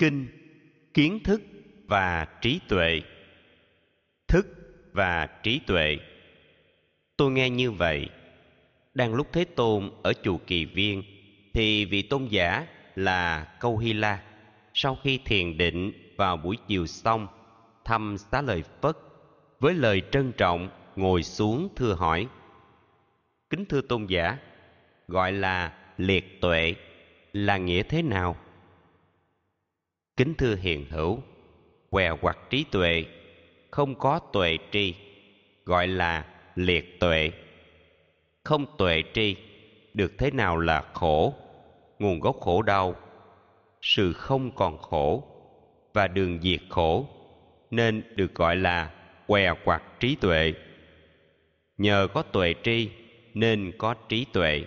kinh, kiến thức và trí tuệ. Thức và trí tuệ. Tôi nghe như vậy, đang lúc thế tôn ở chùa kỳ viên thì vị tôn giả là câu hy la sau khi thiền định vào buổi chiều xong thăm xá lời phất với lời trân trọng ngồi xuống thưa hỏi. Kính thưa tôn giả, gọi là liệt tuệ là nghĩa thế nào? Kính thưa hiền hữu, què hoặc trí tuệ không có tuệ tri, gọi là liệt tuệ. Không tuệ tri được thế nào là khổ? Nguồn gốc khổ đau. Sự không còn khổ và đường diệt khổ nên được gọi là què quặt trí tuệ. Nhờ có tuệ tri nên có trí tuệ.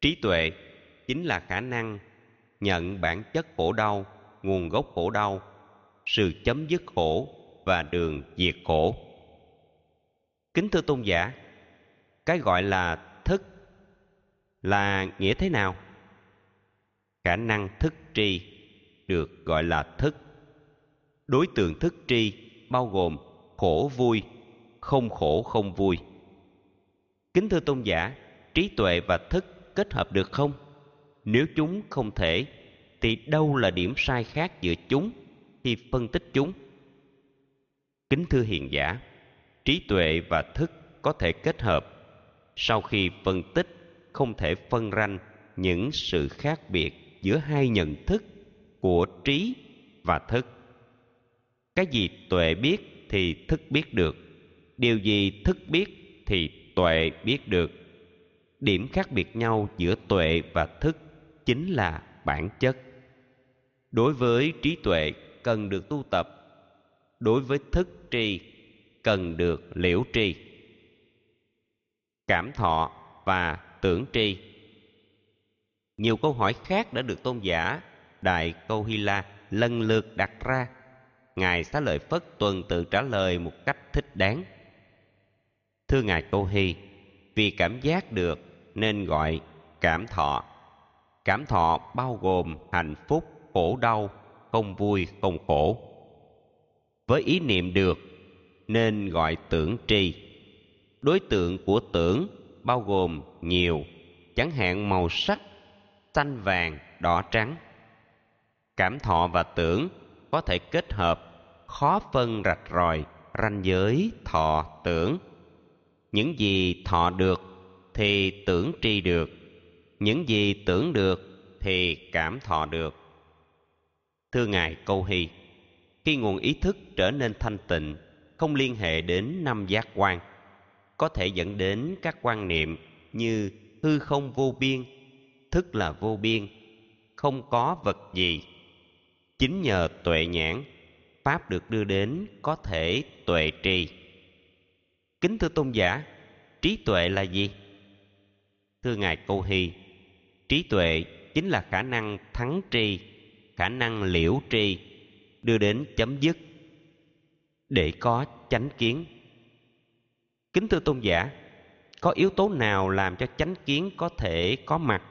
Trí tuệ chính là khả năng nhận bản chất khổ đau, nguồn gốc khổ đau, sự chấm dứt khổ và đường diệt khổ. Kính thưa tôn giả, cái gọi là thức là nghĩa thế nào? Khả năng thức tri được gọi là thức. Đối tượng thức tri bao gồm khổ vui, không khổ không vui. Kính thưa tôn giả, trí tuệ và thức kết hợp được không? Nếu chúng không thể thì đâu là điểm sai khác giữa chúng khi phân tích chúng? Kính thưa hiền giả, trí tuệ và thức có thể kết hợp. Sau khi phân tích, không thể phân ranh những sự khác biệt giữa hai nhận thức của trí và thức. Cái gì tuệ biết thì thức biết được. Điều gì thức biết thì tuệ biết được. Điểm khác biệt nhau giữa tuệ và thức chính là bản chất đối với trí tuệ, cần được tu tập. Đối với thức tri, cần được liễu tri. Cảm thọ và tưởng tri. Nhiều câu hỏi khác đã được tôn giả đại câu hy la lần lượt đặt ra. Ngài xá lợi phất tuần tự trả lời một cách thích đáng. Thưa ngài câu hy, vì cảm giác được nên gọi cảm thọ. Cảm thọ bao gồm hạnh phúc khổ đau, không vui, không khổ. Với ý niệm được, nên gọi tưởng tri. Đối tượng của tưởng bao gồm nhiều, chẳng hạn màu sắc, xanh vàng, đỏ trắng. Cảm thọ và tưởng có thể kết hợp, khó phân rạch ròi, ranh giới thọ tưởng. Những gì thọ được thì tưởng tri được, những gì tưởng được thì cảm thọ được thưa ngài câu hy, khi nguồn ý thức trở nên thanh tịnh, không liên hệ đến năm giác quan, có thể dẫn đến các quan niệm như hư không vô biên, thức là vô biên, không có vật gì. Chính nhờ tuệ nhãn, pháp được đưa đến có thể tuệ trì. Kính thưa tôn giả, trí tuệ là gì? Thưa ngài câu hy, trí tuệ chính là khả năng thắng tri khả năng liễu tri đưa đến chấm dứt. Để có chánh kiến. Kính thưa tôn giả, có yếu tố nào làm cho chánh kiến có thể có mặt?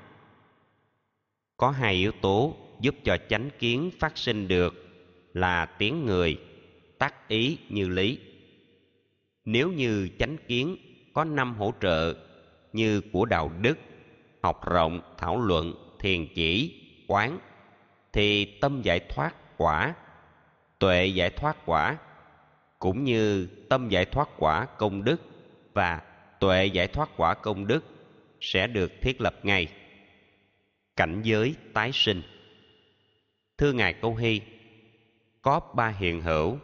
Có hai yếu tố giúp cho chánh kiến phát sinh được là tiếng người, tác ý như lý. Nếu như chánh kiến có năm hỗ trợ như của đạo đức, học rộng, thảo luận, thiền chỉ, quán thì tâm giải thoát quả, tuệ giải thoát quả, cũng như tâm giải thoát quả công đức và tuệ giải thoát quả công đức sẽ được thiết lập ngay. Cảnh giới tái sinh. Thưa ngài câu hy, có ba hiện hữu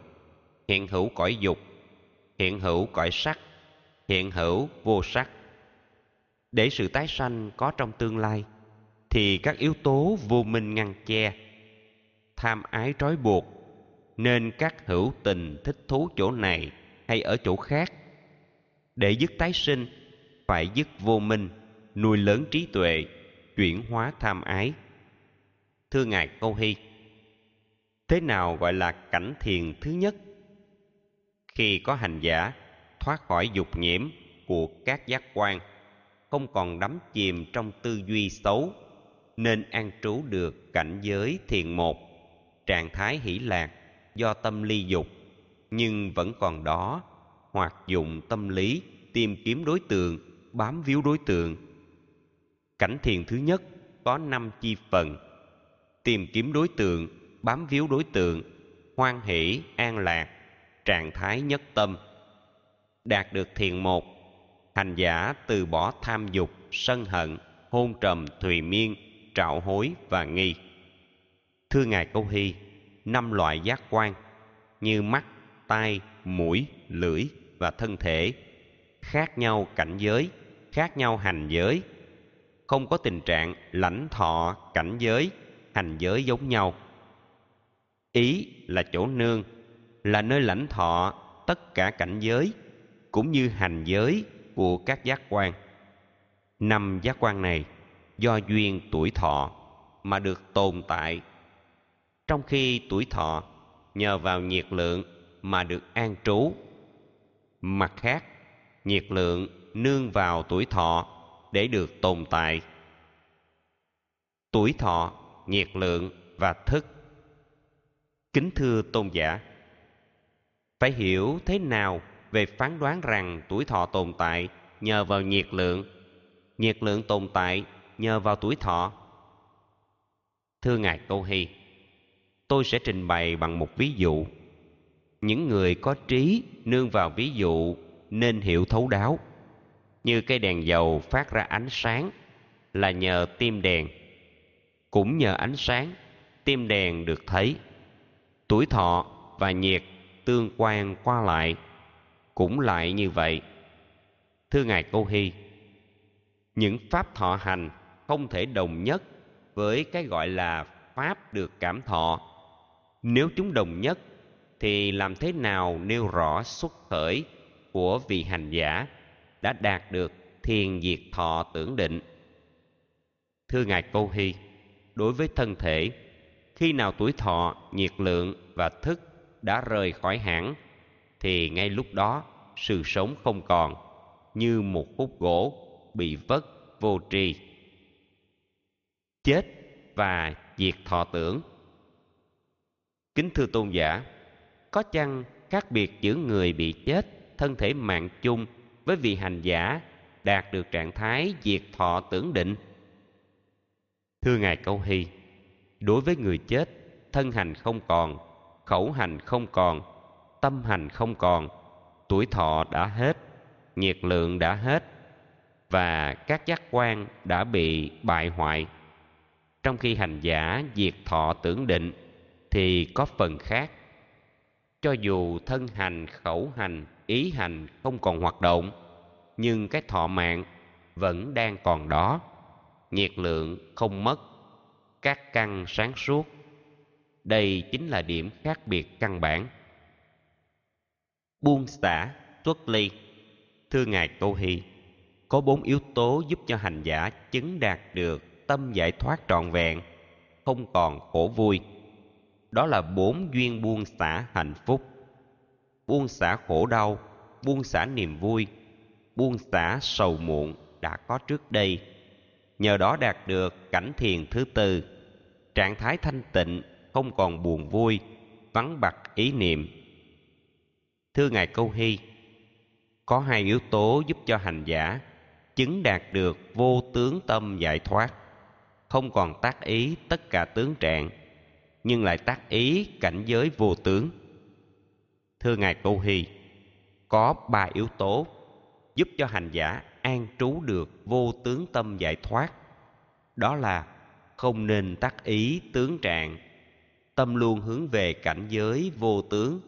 hiện hữu cõi dục, hiện hữu cõi sắc, hiện hữu vô sắc. Để sự tái sanh có trong tương lai thì các yếu tố vô minh ngăn che. Tham ái trói buộc, nên các hữu tình thích thú chỗ này hay ở chỗ khác. Để dứt tái sinh, phải dứt vô minh, nuôi lớn trí tuệ, chuyển hóa tham ái. Thưa ngài câu hy, thế nào gọi là cảnh thiền thứ nhất? Khi có hành giả thoát khỏi dục nhiễm của các giác quan, không còn đắm chìm trong tư duy xấu nên an trú được cảnh giới thiền một, trạng thái hỷ lạc do tâm ly dục. Nhưng vẫn còn đó hoặc dụng tâm lý, tìm kiếm đối tượng, bám víu đối tượng. Cảnh thiền thứ nhất có năm chi phần. Tìm kiếm đối tượng, bám víu đối tượng, hoan hỷ, an lạc, trạng thái nhất tâm. Đạt được thiền một, hành giả từ bỏ tham dục, sân hận, hôn trầm, thùy miên trạo hối và nghi. Thưa ngài câu hy, năm loại giác quan như mắt, tai, mũi, lưỡi và thân thể khác nhau cảnh giới, khác nhau hành giới. Không có tình trạng lãnh thọ cảnh giới, hành giới giống nhau. Ý là chỗ nương, là nơi lãnh thọ tất cả cảnh giới cũng như hành giới của các giác quan. Năm giác quan này do duyên tuổi thọ mà được tồn tại. Trong khi tuổi thọ nhờ vào nhiệt lượng mà được an trú. Mặt khác, nhiệt lượng nương vào tuổi thọ để được tồn tại. Tuổi thọ, nhiệt lượng và thức. Kính thưa tôn giả, phải hiểu thế nào về phán đoán rằng tuổi thọ tồn tại nhờ vào nhiệt lượng? Nhiệt lượng tồn tại nhờ vào tuổi thọ. Thưa ngài câu hy tôi sẽ trình bày bằng một ví dụ. Những người có trí nương vào ví dụ nên hiểu thấu đáo. Như cây đèn dầu phát ra ánh sáng là nhờ tim đèn. Cũng nhờ ánh sáng, tim đèn được thấy. Tuổi thọ và nhiệt tương quan qua lại, cũng lại như vậy. Thưa ngài câu hy những pháp thọ hành không thể đồng nhất với cái gọi là pháp được cảm thọ. Nếu chúng đồng nhất, thì làm thế nào nêu rõ xuất khởi của vị hành giả đã đạt được thiền diệt thọ tưởng định? Thưa ngài câu hy, đối với thân thể, khi nào tuổi thọ, nhiệt lượng và thức đã rời khỏi hẳn, thì ngay lúc đó sự sống không còn, như một khúc gỗ bị vất vô tri chết và diệt thọ tưởng. Kính thưa tôn giả, có chăng khác biệt giữa người bị chết thân thể mạng chung với vị hành giả đạt được trạng thái diệt thọ tưởng định? Thưa ngài câu hy, đối với người chết, thân hành không còn, khẩu hành không còn, tâm hành không còn, tuổi thọ đã hết, nhiệt lượng đã hết và các giác quan đã bị bại hoại trong khi hành giả diệt thọ tưởng định, thì có phần khác. Cho dù thân hành, khẩu hành, ý hành không còn hoạt động, nhưng cái thọ mạng vẫn đang còn đó. Nhiệt lượng không mất, các căn sáng suốt. Đây chính là điểm khác biệt căn bản. Buông xả tuất ly. Thưa ngài tô hy có bốn yếu tố giúp cho hành giả chứng đạt được tâm giải thoát trọn vẹn, không còn khổ vui. Đó là bốn duyên buông xả hạnh phúc. Buông xả khổ đau, buông xả niềm vui, buông xả sầu muộn đã có trước đây. Nhờ đó đạt được cảnh thiền thứ tư. Trạng thái thanh tịnh, không còn buồn vui, vắng bặt ý niệm. Thưa ngài câu hy, có hai yếu tố giúp cho hành giả chứng đạt được vô tướng tâm giải thoát không còn tác ý tất cả tướng trạng, nhưng lại tác ý cảnh giới vô tướng. Thưa ngài tô hy, có ba yếu tố giúp cho hành giả an trú được vô tướng tâm giải thoát. Đó là không nên tác ý tướng trạng, tâm luôn hướng về cảnh giới vô tướng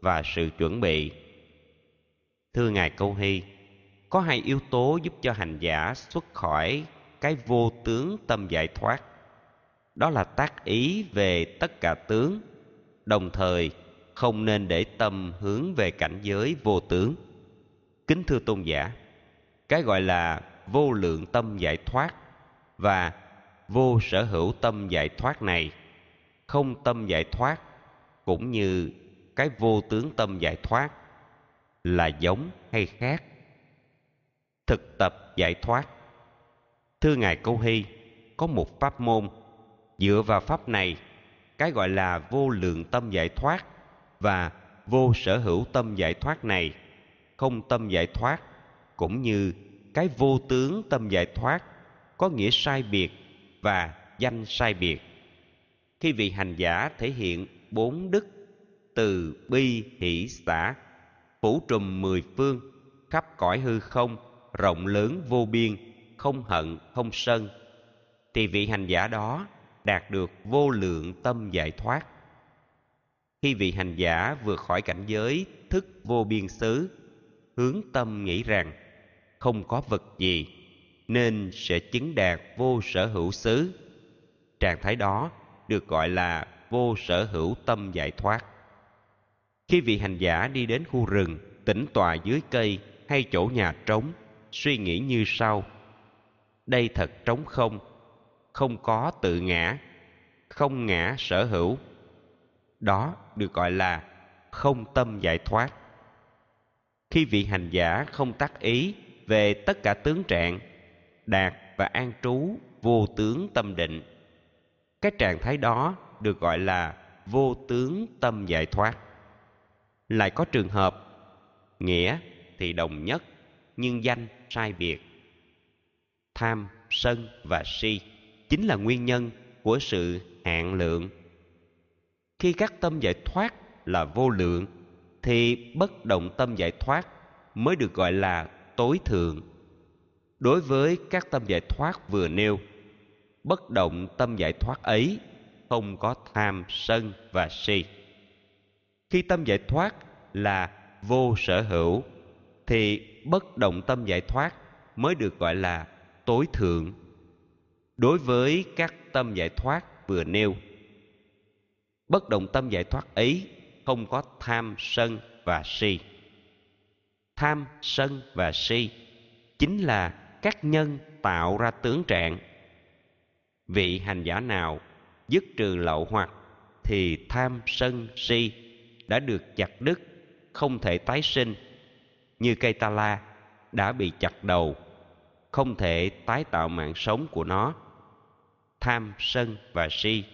và sự chuẩn bị. Thưa ngài câu hy, có hai yếu tố giúp cho hành giả xuất khỏi cái vô tướng tâm giải thoát. Đó là tác ý về tất cả tướng, đồng thời không nên để tâm hướng về cảnh giới vô tướng. Kính thưa tôn giả, cái gọi là vô lượng tâm giải thoát và vô sở hữu tâm giải thoát này, không tâm giải thoát cũng như cái vô tướng tâm giải thoát là giống hay khác. Thực tập giải thoát thưa ngài câu hy, có một pháp môn. Dựa vào pháp này, cái gọi là vô lượng tâm giải thoát và vô sở hữu tâm giải thoát này, không tâm giải thoát cũng như cái vô tướng tâm giải thoát có nghĩa sai biệt và danh sai biệt. Khi vị hành giả thể hiện bốn đức từ bi hỷ xã phủ trùm mười phương, khắp cõi hư không, rộng lớn vô biên không hận, không sân, thì vị hành giả đó đạt được vô lượng tâm giải thoát. Khi vị hành giả vượt khỏi cảnh giới thức vô biên xứ, hướng tâm nghĩ rằng không có vật gì nên sẽ chứng đạt vô sở hữu xứ. Trạng thái đó được gọi là vô sở hữu tâm giải thoát. Khi vị hành giả đi đến khu rừng, tĩnh tọa dưới cây hay chỗ nhà trống, suy nghĩ như sau đây thật trống không. Không có tự ngã. Không ngã sở hữu. Đó được gọi là không tâm giải thoát. Khi vị hành giả không tác ý về tất cả tướng trạng, đạt và an trú vô tướng tâm định, cái trạng thái đó được gọi là vô tướng tâm giải thoát. Lại có trường hợp, nghĩa thì đồng nhất, nhưng danh sai biệt tham, sân và si chính là nguyên nhân của sự hạn lượng. Khi các tâm giải thoát là vô lượng, thì bất động tâm giải thoát mới được gọi là tối thượng. Đối với các tâm giải thoát vừa nêu, bất động tâm giải thoát ấy không có tham, sân và si. Khi tâm giải thoát là vô sở hữu, thì bất động tâm giải thoát mới được gọi là tối thượng. Đối với các tâm giải thoát vừa nêu, bất động tâm giải thoát ấy không có tham sân và si. Tham sân và si chính là các nhân tạo ra tướng trạng. Vị hành giả nào dứt trừ lậu hoặc thì tham sân si đã được chặt đứt, không thể tái sinh. Như cây ta la đã bị chặt đầu không thể tái tạo mạng sống của nó. Tham, sân và si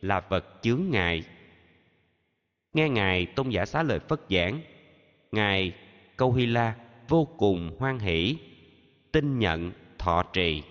là vật chướng ngại nghe ngài tôn giả xá lợi phất giảng, ngài câu hy la vô cùng hoan hỷ, tin nhận, thọ trì.